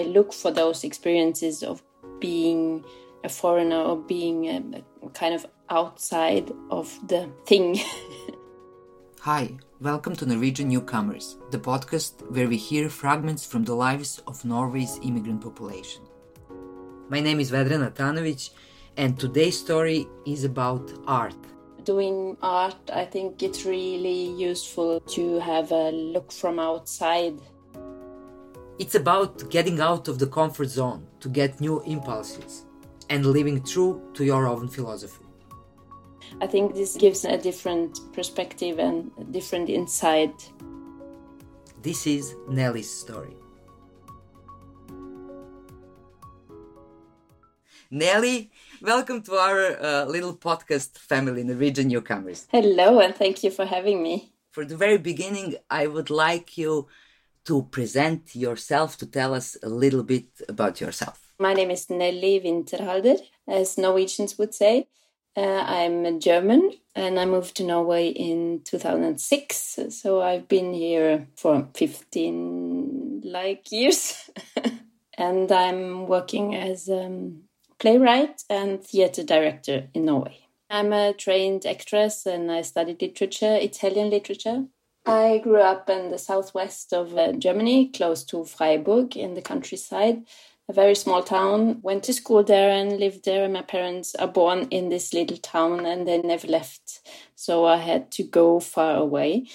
I look for those experiences of being a foreigner or being kind of outside of the thing. Hi, welcome to Norwegian Newcomers, the podcast where we hear fragments from the lives of Norway's immigrant population. My name is Vedran Atanovic, and today's story is about art. Doing art, I think it's really useful to have a look from outside. It's about getting out of the comfort zone to get new impulses and living true to your own philosophy. I think this gives a different perspective and a different insight. This is Nelly's story. Nelly, welcome to our uh, little podcast family, Norwegian Newcomers. Hello, and thank you for having me. For the very beginning, I would like you to present yourself, to tell us a little bit about yourself. My name is Nelly Winterhalder, as Norwegians would say. Uh, I'm a German and I moved to Norway in 2006. So I've been here for 15 like years. and I'm working as a playwright and theater director in Norway. I'm a trained actress and I studied literature, Italian literature. I grew up in the southwest of uh, Germany, close to Freiburg in the countryside a very small town. Went to school there and lived there. My parents are born in this little town and they never left. So I had to go far away.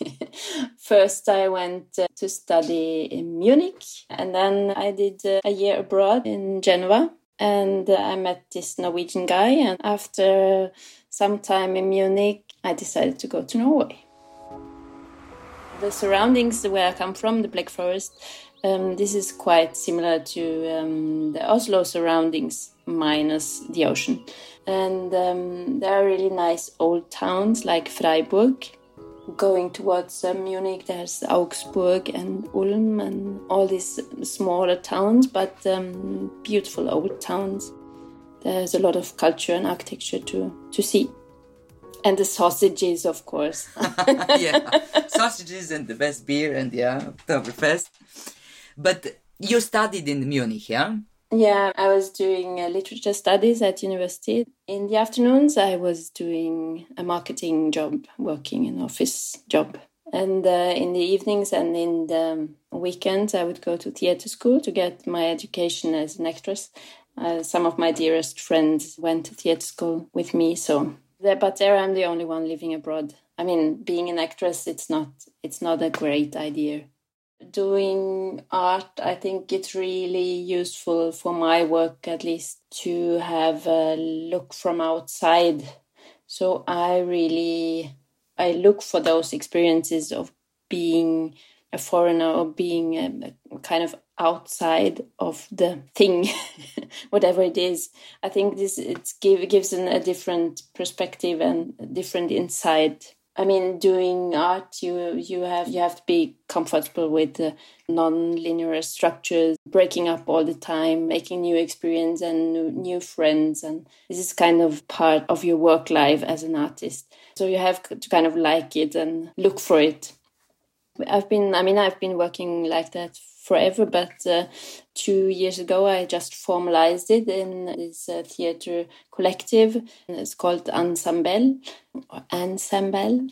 First, I went uh, to study in Munich and then I did uh, a year abroad in Geneva. And uh, I met this Norwegian guy. And after some time in Munich, I decided to go to Norway. The surroundings where I come from, the Black Forest, um, this is quite similar to um, the Oslo surroundings minus the ocean. And um, there are really nice old towns like Freiburg. Going towards uh, Munich, there's Augsburg and Ulm and all these smaller towns, but um, beautiful old towns. There's a lot of culture and architecture to, to see. And the sausages, of course. yeah, sausages and the best beer and yeah, Oktoberfest. But you studied in Munich, yeah? Yeah, I was doing uh, literature studies at university. In the afternoons, I was doing a marketing job, working in office job. And uh, in the evenings and in the weekends, I would go to theater school to get my education as an actress. Uh, some of my dearest friends went to theater school with me, so but there I'm the only one living abroad. I mean, being an actress, it's not it's not a great idea doing art, I think it's really useful for my work, at least, to have a look from outside. So I really I look for those experiences of being a foreigner or being a, a kind of outside of the thing, whatever it is. I think this it give, gives an, a different perspective and different insight I mean, doing art, you you have you have to be comfortable with the non-linear structures, breaking up all the time, making new experience and new, new friends, and this is kind of part of your work life as an artist. So you have to kind of like it and look for it. I've been, I mean, I've been working like that forever, but uh, two years ago I just formalized it in this uh, theater collective. It's called Ensemble. Ensemble.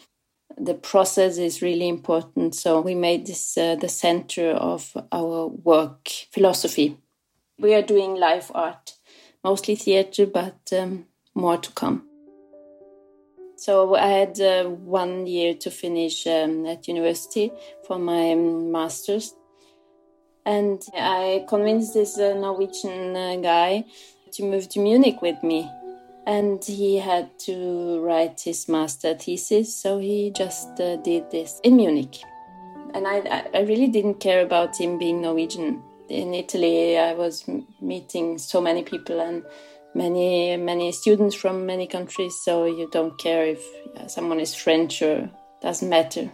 The process is really important, so we made this uh, the center of our work philosophy. We are doing live art, mostly theater, but um, more to come. So I had uh, one year to finish um, at university for my um, master's and I convinced this uh, Norwegian uh, guy to move to Munich with me. And he had to write his master thesis, so he just uh, did this in Munich. And I, I really didn't care about him being Norwegian. In Italy, I was meeting so many people and many many students from many countries, so you don't care if someone is French or doesn't matter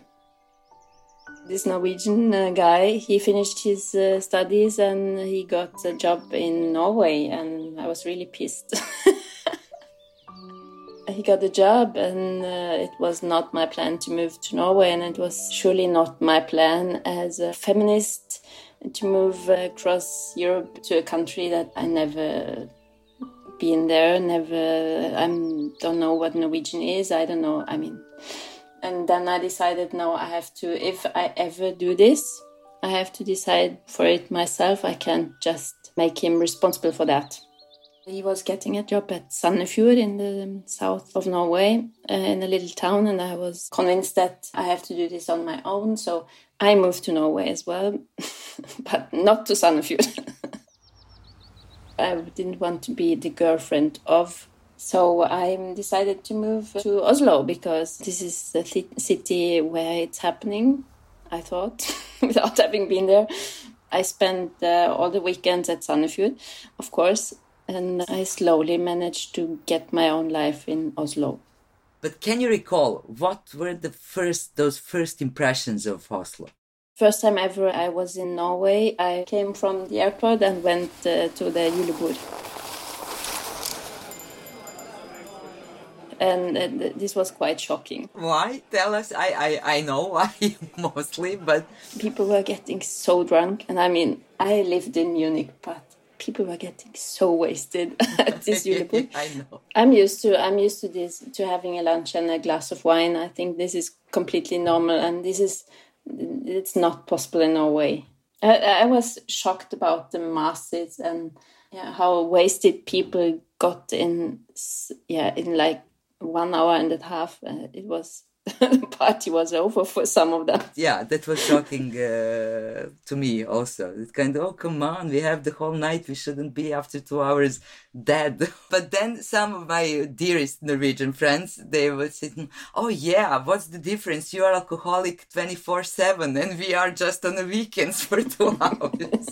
this Norwegian uh, guy, he finished his uh, studies and he got a job in Norway, and I was really pissed. he got a job, and uh, it was not my plan to move to Norway, and it was surely not my plan as a feminist to move across Europe to a country that I never been there, never, I don't know what Norwegian is. I don't know. I mean, and then I decided, no, I have to, if I ever do this, I have to decide for it myself. I can't just make him responsible for that. He was getting a job at Sandefjord in the south of Norway, uh, in a little town, and I was convinced that I have to do this on my own. So I moved to Norway as well, but not to Sandefjord. I didn't want to be the girlfriend of. So I decided to move to Oslo because this is the th- city where it's happening, I thought, without having been there. I spent uh, all the weekends at Sandefjord, of course, and I slowly managed to get my own life in Oslo. But can you recall what were the first those first impressions of Oslo? First time ever I was in Norway. I came from the airport and went uh, to the julebord. And uh, this was quite shocking. Why? Tell us. I, I, I know why mostly, but people were getting so drunk. And I mean, I lived in Munich, but people were getting so wasted at this julebord. I know. I'm used to I'm used to this to having a lunch and a glass of wine. I think this is completely normal, and this is it's not possible in Norway. I, I was shocked about the masses and yeah, how wasted people got in yeah in like one hour and a half. Uh, it was the party was over for some of them. Yeah, that was shocking uh, to me also. It kind of, oh, come on, we have the whole night. We shouldn't be after two hours dead. But then some of my dearest Norwegian friends, they would say, oh, yeah, what's the difference? You are alcoholic 24 7 and we are just on the weekends for two hours.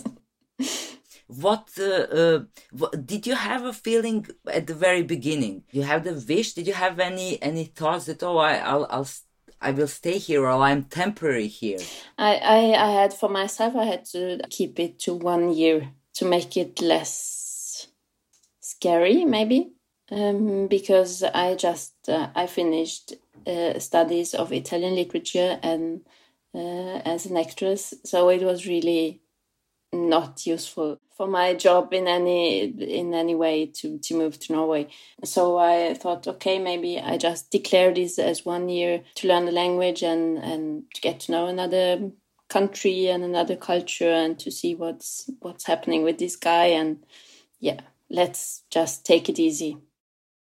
What, uh, uh, did you have a feeling at the very beginning? You have the wish? Did you have any any thoughts that oh I, i'll i'll I will stay here or I'm temporary here. I, I, I had for myself I had to keep it to one year to make it less scary maybe um, because I just uh, I finished uh, studies of Italian literature and uh, as an actress. So it was really not useful for my job in any in any way to to move to Norway. So I thought, okay, maybe I just declare this as one year to learn the language and and to get to know another country and another culture and to see what's what's happening with this guy and yeah, let's just take it easy.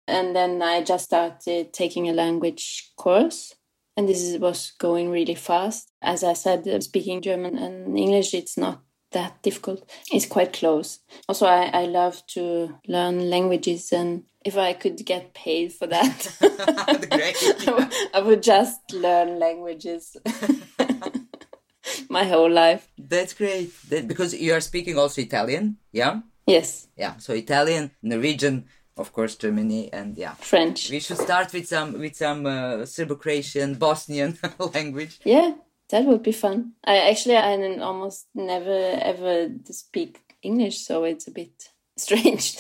And then I just started taking a language course and this was going really fast. As I said, speaking German and English, it's not that difficult. It's quite close. Also, I, I love to learn languages, and if I could get paid for that, Great, yeah. I would just learn languages my whole life. That's great. That, because you are speaking also Italian, yeah? Yes. Yeah, so Italian, Norwegian, of course Germany and yeah. French. We should start with some with some uh, Serbo-Croatian, Bosnian language. Yeah, that would be fun. I actually I almost never ever speak English, so it's a bit strange.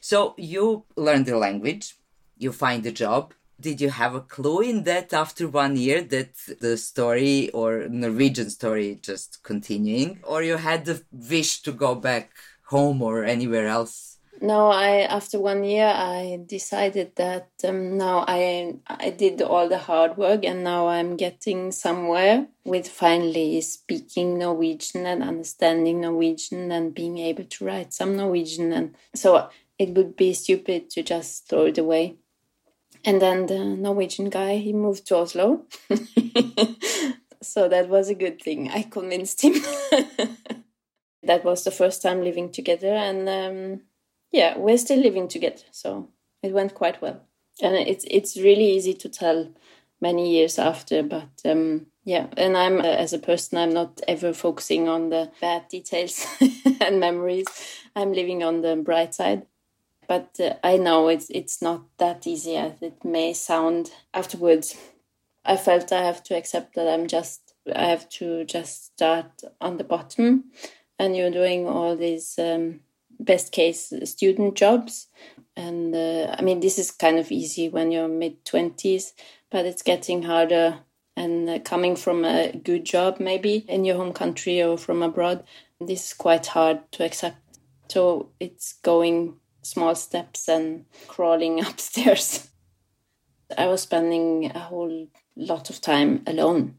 So you learn the language, you find a job. Did you have a clue in that after one year that the story or Norwegian story just continuing, or you had the wish to go back home or anywhere else? No, I after one year I decided that um, now I I did all the hard work and now I'm getting somewhere with finally speaking Norwegian and understanding Norwegian and being able to write some Norwegian and so it would be stupid to just throw it away. And then the Norwegian guy he moved to Oslo. so that was a good thing. I convinced him. that was the first time living together and um, yeah, we're still living together, so it went quite well. And it's it's really easy to tell many years after, but um, yeah. And I'm uh, as a person, I'm not ever focusing on the bad details and memories. I'm living on the bright side. But uh, I know it's it's not that easy as it may sound afterwards. I felt I have to accept that I'm just I have to just start on the bottom, and you're doing all these. Um, best case student jobs. And uh, I mean, this is kind of easy when you're mid 20s, but it's getting harder And uh, coming from a good job, maybe in your home country or from abroad, this is quite hard to accept. So it's going small steps and crawling upstairs. I was spending a whole lot of time alone,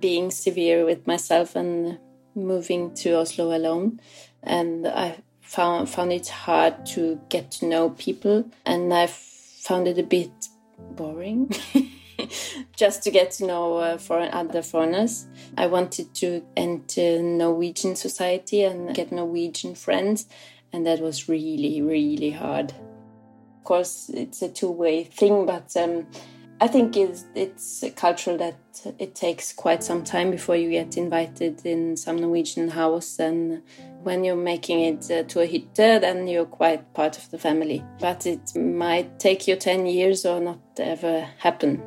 being severe with myself and moving to Oslo alone. And I found found it hard to get to know people, and I found it a bit boring. just to get to know uh, foreign, other foreigners. I wanted to enter Norwegian society and get Norwegian friends, and that was really, really hard. Of course, it's a two way thing, but um, I think it's, it's cultural that it takes quite some time before you get invited in some Norwegian house. And when you're making it uh, to a hytte, then you're quite part of the family. But it might take you 10 years or not ever happen.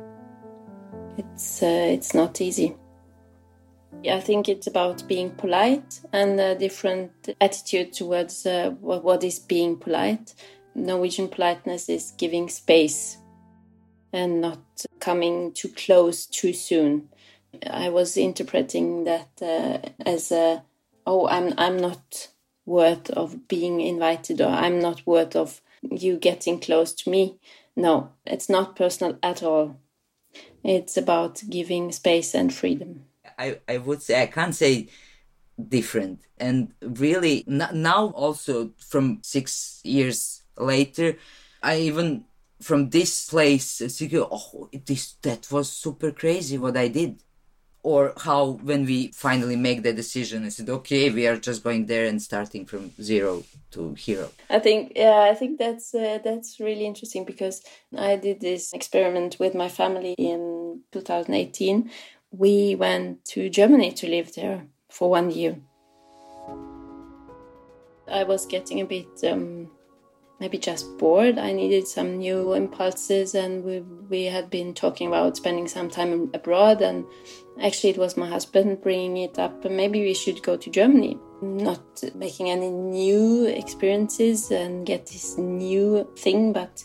It's, uh, it's not easy. I think it's about being polite and a different attitude towards uh, what, is being polite. Norwegian politeness is giving space and not coming too close too soon. I was interpreting that uh, as a, oh, I'm I'm not worth of being invited, or I'm not worth of you getting close to me. No, it's not personal at all. It's about giving space and freedom. I, I would say I can't say different, and really now also from six years later, I even from this place oh this that was super crazy what i did or how when we finally make the decision i said okay? We are just going there and starting from zero to hero. I think yeah i think that's uh, that's really interesting because i did this experiment with my family in 2018 we went to germany to live there for one year. I was getting a bit um, maybe just bored. I needed some new impulses, and we we had been talking about spending some time abroad. And actually, it was my husband bringing it up. Maybe we should go to Germany, not making any new experiences and get this new thing, but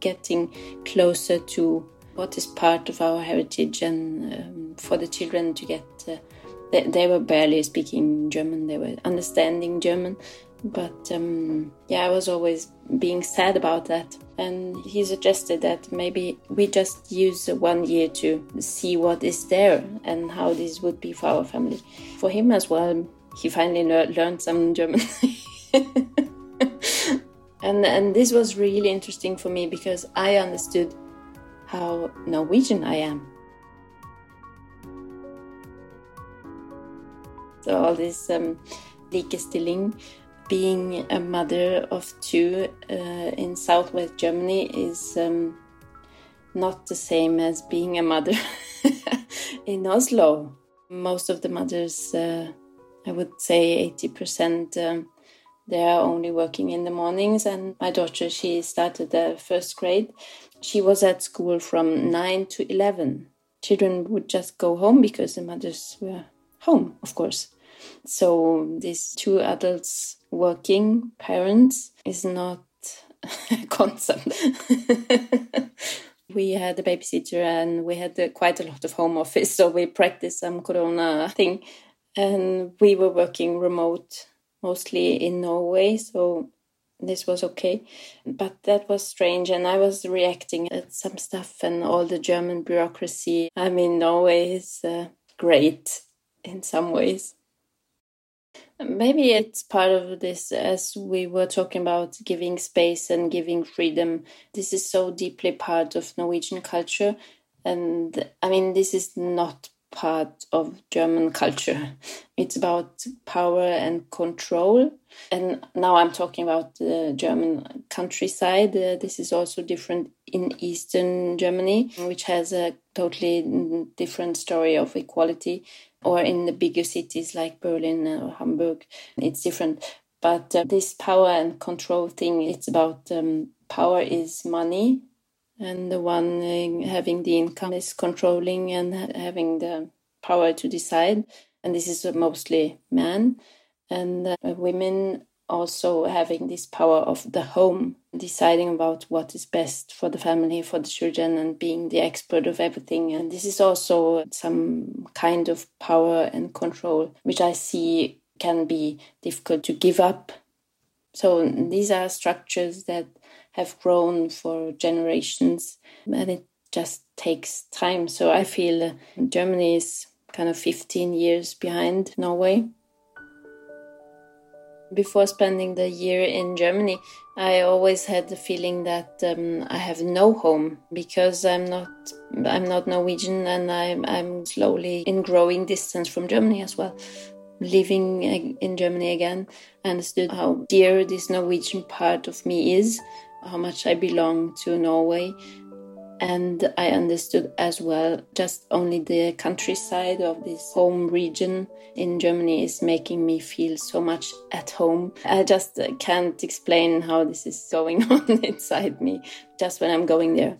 getting closer to what is part of our heritage, and um, for the children to get. Uh, they, they were barely speaking German; they were understanding German, but um, yeah, I was always being sad about that. And he suggested that maybe we just use one year to see what is there and how this would be for our family. For him as well, he finally le- learned some German. and, and this was really interesting for me because I understood how Norwegian I am. So all this um, likestilling being a mother of two uh, in southwest Germany is um, not the same as being a mother in Oslo. Most of the mothers, uh, I would say 80%, um, they are only working in the mornings. And my daughter, she started the first grade. She was at school from 9 to 11. Children would just go home because the mothers were home, of course. So these two adults working parents is not a concept. we had a babysitter and we had quite a lot of home office, so we practiced some corona thing. And we were working remote mostly in Norway, so this was okay. But that was strange, and I was reacting at some stuff and all the German bureaucracy. I mean, Norway is uh, great in some ways. Maybe it's part of this, as we were talking about giving space and giving freedom. This is so deeply part of Norwegian culture. And I mean, this is not part of German culture. It's about power and control. And now I'm talking about the German countryside. Uh, this is also different in Eastern Germany, which has a totally different story of equality or in the bigger cities like Berlin or Hamburg, it's different. But uh, this power and control thing, it's about um, power is money, and the one having the income is controlling and having the power to decide. And this is mostly men, and uh, women also having this power of the home, deciding about what is best for the family, for the children, and being the expert of everything. And this is also some kind of power and control, which I see can be difficult to give up. So these are structures that have grown for generations, and it just takes time. So I feel Germany is kind of 15 years behind Norway before spending the year in Germany, I always had the feeling that um, I have no home because I'm not I'm not Norwegian and I'm I'm slowly in growing distance from Germany as well. Living in Germany again, I understood how dear this Norwegian part of me is, how much I belong to Norway, and I understood as well just only the countryside of this home region in Germany is making me feel so much at home. I just uh, can't explain how this is going on inside me just when I'm going there.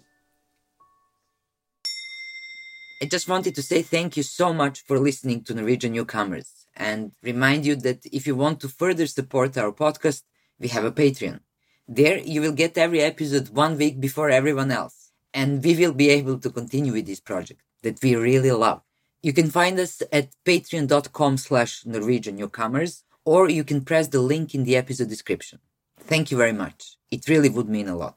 I just wanted to say thank you so much for listening to Norwegian Newcomers and remind you that if you want to further support our podcast, we have a Patreon. There you will get every episode one week before everyone else and we will be able to continue with this project that we really love. You can find us at patreon.com slash Norwegian newcomers, or you can press the link in the episode description. Thank you very much. It really would mean a lot.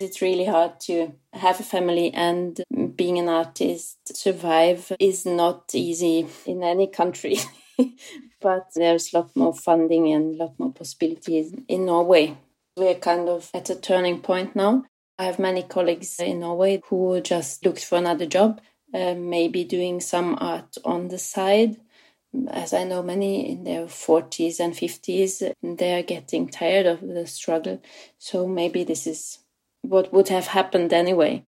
It's really hard to have a family and being an artist survive is not easy in any country. but there's a lot more funding and a lot more possibilities in Norway. We're kind of at a turning point now. I have many colleagues in Norway who just looked for another job, uh, maybe doing some art on the side. As I know, many in their 40s and 50s, they're getting tired of the struggle. So maybe this is what would have happened anyway.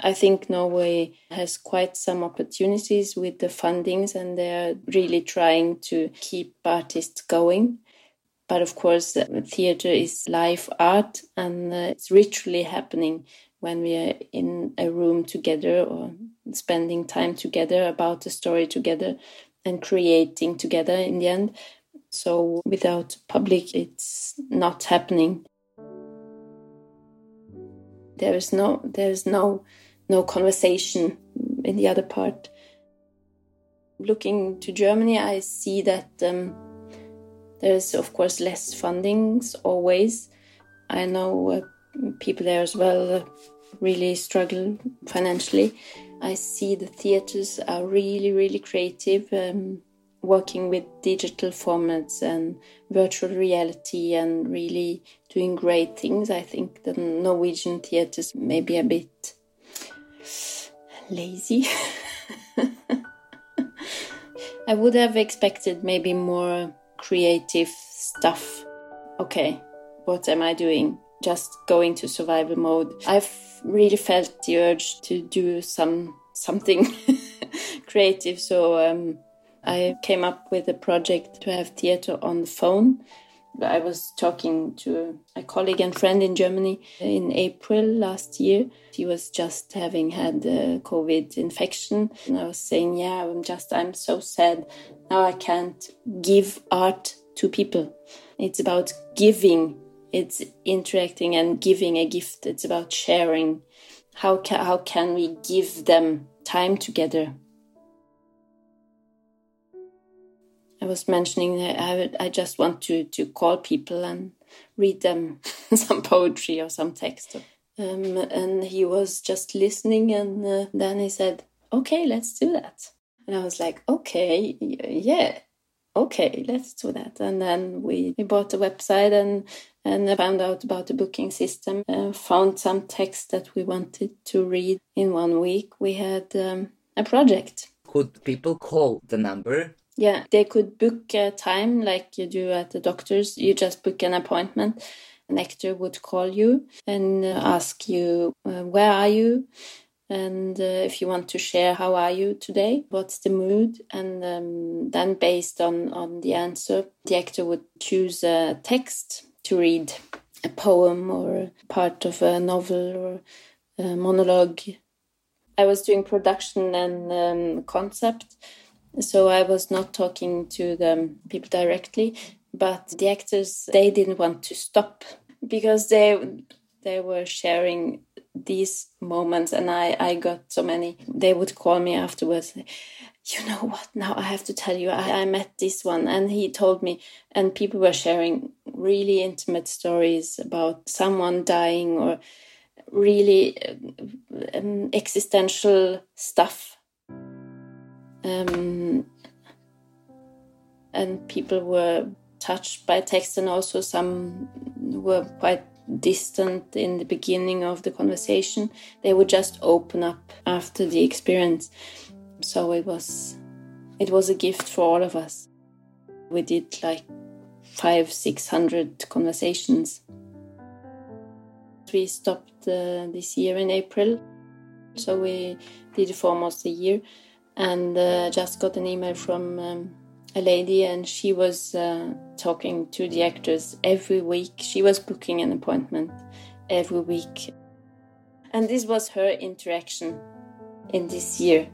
I think Norway has quite some opportunities with the fundings, and they're really trying to keep artists going. But of course, theater is live art and uh, it's ritually happening when we are in a room together or spending time together about the story together and creating together in the end. So without public, it's not happening. There is no, there is no, no conversation in the other part. Looking to Germany, I see that um, there's, of course, less fundings always. I know uh, people there as well uh, really struggle financially. I see the theaters are really, really creative, um, working with digital formats and virtual reality and really doing great things. I think the Norwegian theaters may be a bit lazy. I would have expected maybe more creative stuff. Okay, what am I doing? Just going to survival mode. I've really felt the urge to do some something creative, so um, I came up with a project to have theater on the phone. I was talking to a colleague and friend in Germany in April last year. He was just having had a COVID infection. And I was saying, Yeah, I'm just, I'm so sad. Now I can't give art to people. It's about giving, it's interacting and giving a gift. It's about sharing. How, ca- how can we give them time together? I was mentioning that I, I just want to, to call people and read them some poetry or some text. Um, and he was just listening, and uh, then he said, Okay, let's do that. And I was like, Okay, yeah, okay, let's do that. And then we, we bought a website and and found out about the booking system. Uh, found some text that we wanted to read in one week. We had um, a project. Could people call the number yeah, they could book a time like you do at the doctor's. You just book an appointment. An actor would call you and uh, ask you, uh, Where are you? And uh, if you want to share, How are you today? What's the mood? And um, then, based on, on the answer, the actor would choose a text to read a poem or part of a novel or a monologue. I was doing production and um, concept So I was not talking to the people directly, but the actors they didn't want to stop because they they were sharing these moments and I, I got so many. They would call me afterwards you know what? Now i have to tell you I, I met this one. And he told me and people were sharing really intimate stories about someone dying or really um, existential stuff um, and people were touched by text and also some were quite distant in the beginning of the conversation. They would just open up after the experience. So it was it was a gift for all of us. We did like five six hundred conversations. We stopped uh, this year in april. So we did for almost a year and uh, just got an email from um, a lady and she was uh, talking to the actors every week. She was booking an appointment every week. And this was her interaction in this year.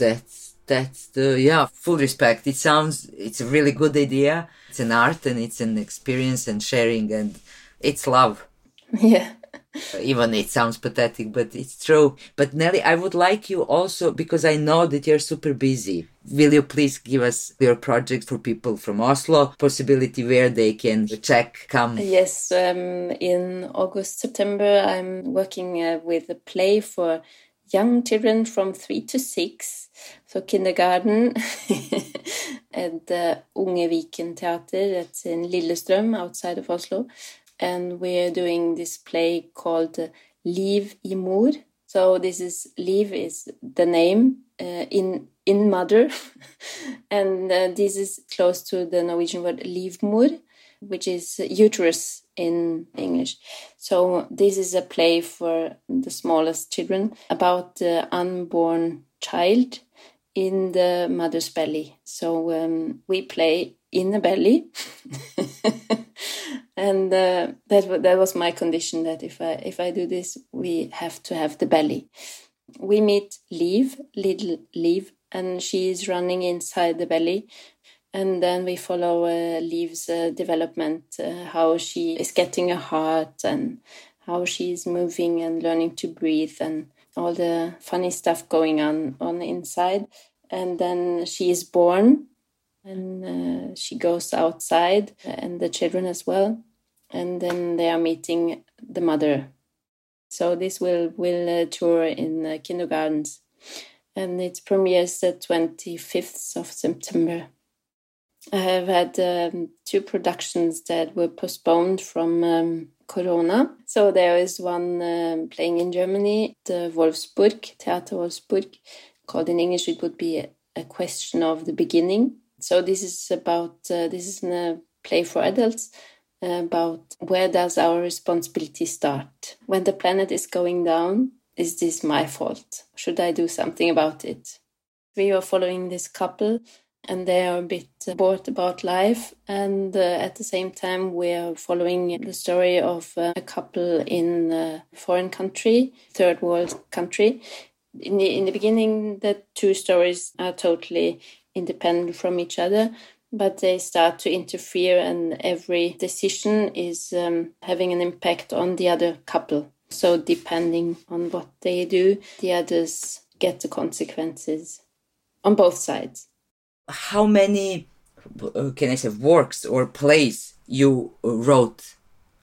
That's that's the yeah full respect. It sounds it's a really good idea. It's an art and it's an experience and sharing and it's love. Yeah. Even it sounds pathetic but it's true. But nelly i would like you also because i know that you're super busy. Will you please give us your project for people from oslo? Possibility where they can check come. Yes um, in august september i'm working uh, with a play for young children from three to six, so kindergarten, at the Ungeviken Theater, that's in Lillestrøm, outside of Oslo. And we're doing this play called Liv i Mor. So this is Liv is the name uh, in in mother, and uh, this is close to the Norwegian word livmor, which is uterus in English. So this is a play for the smallest children about the unborn child in the mother's belly. So um, we play in the belly, and uh, that that was my condition. That if I if I do this, we have to have the belly. We meet Liv, little Liv, and she is running inside the belly and then we follow uh, Liv's uh, development, uh, how she is getting a heart and how she's moving and learning to breathe and all the funny stuff going on on the inside. And then she is born and uh, she goes outside and the children as well. And then they are meeting the mother. So this will will uh, tour in uh, kindergartens and it premieres the 25th of September. I have had um, two productions that were postponed from um, Corona. So there is one um, playing in Germany, the Wolfsburg, Theater Wolfsburg, called in English it would be a, a question of the beginning. So this is about, uh, this is a play for adults about where does our responsibility start? When the planet is going down, is this my fault? Should I do something about it? We are following this couple and they are a bit bored about life. And uh, at the same time, we are following the story of uh, a couple in a foreign country, third world country. In the, in the beginning, the two stories are totally independent from each other, but they start to interfere, and every decision is um, having an impact on the other couple. So, depending on what they do, the others get the consequences on both sides how many uh, can I say works or plays you wrote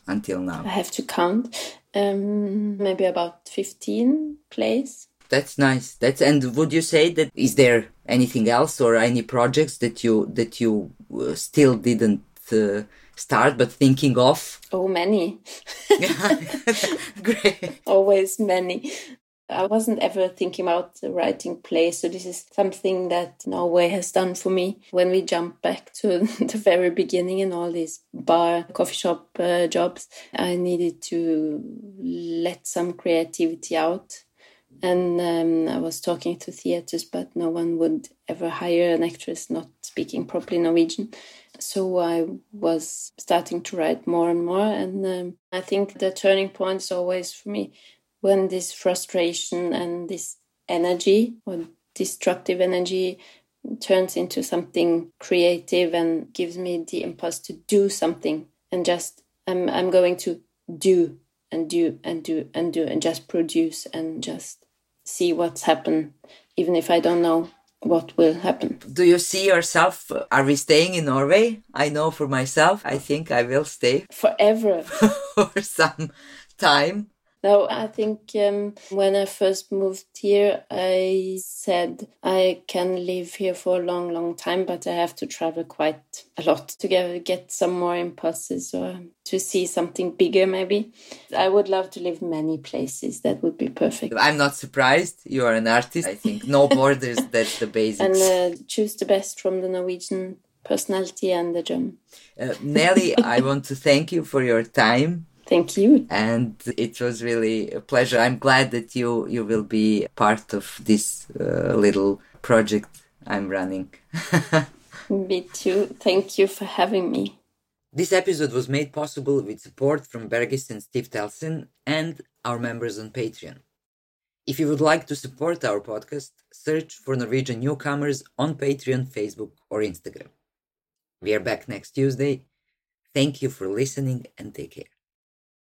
until now? I have to count. Um, maybe about fifteen plays. That's nice. That's and would you say that is there anything else or any projects that you that you uh, still didn't uh, start but thinking of? Oh, many. Great. Always many. I wasn't ever thinking about writing plays, so this is something that Norway has done for me. When we jump back to the very beginning and all these bar, coffee shop uh, jobs, I needed to let some creativity out And um, I was talking to theaters, but no one would ever hire an actress not speaking properly Norwegian. So I was starting to write more and more. And um, I think the turning point is always for me when this frustration and this energy or destructive energy turns into something creative and gives me the impulse to do something and just I'm I'm going to do and do and do and do and just produce and just see what's happened even if I don't know what will happen. Do you see yourself? Are we staying in Norway? I know for myself, I think I will stay forever for some time. No, I think um, when I first moved here, I said I can live here for a long, long time, but I have to travel quite a lot to get, get some more impulses or to see something bigger, maybe. I would love to live many places. That would be perfect. I'm not surprised. You are an artist. I think no borders, that's the basics. And uh, choose the best from the Norwegian personality and the German. Uh, Nelly, I want to thank you for your time Thank you. And it was really a pleasure. I'm glad that you you will be part of this uh, little project I'm running. me too. Thank you for having me. This episode was made possible with support from Bergis and Steve Telson and our members on Patreon. If you would like to support our podcast, search for Norwegian newcomers on Patreon, Facebook, or Instagram. We are back next Tuesday. Thank you for listening and take care.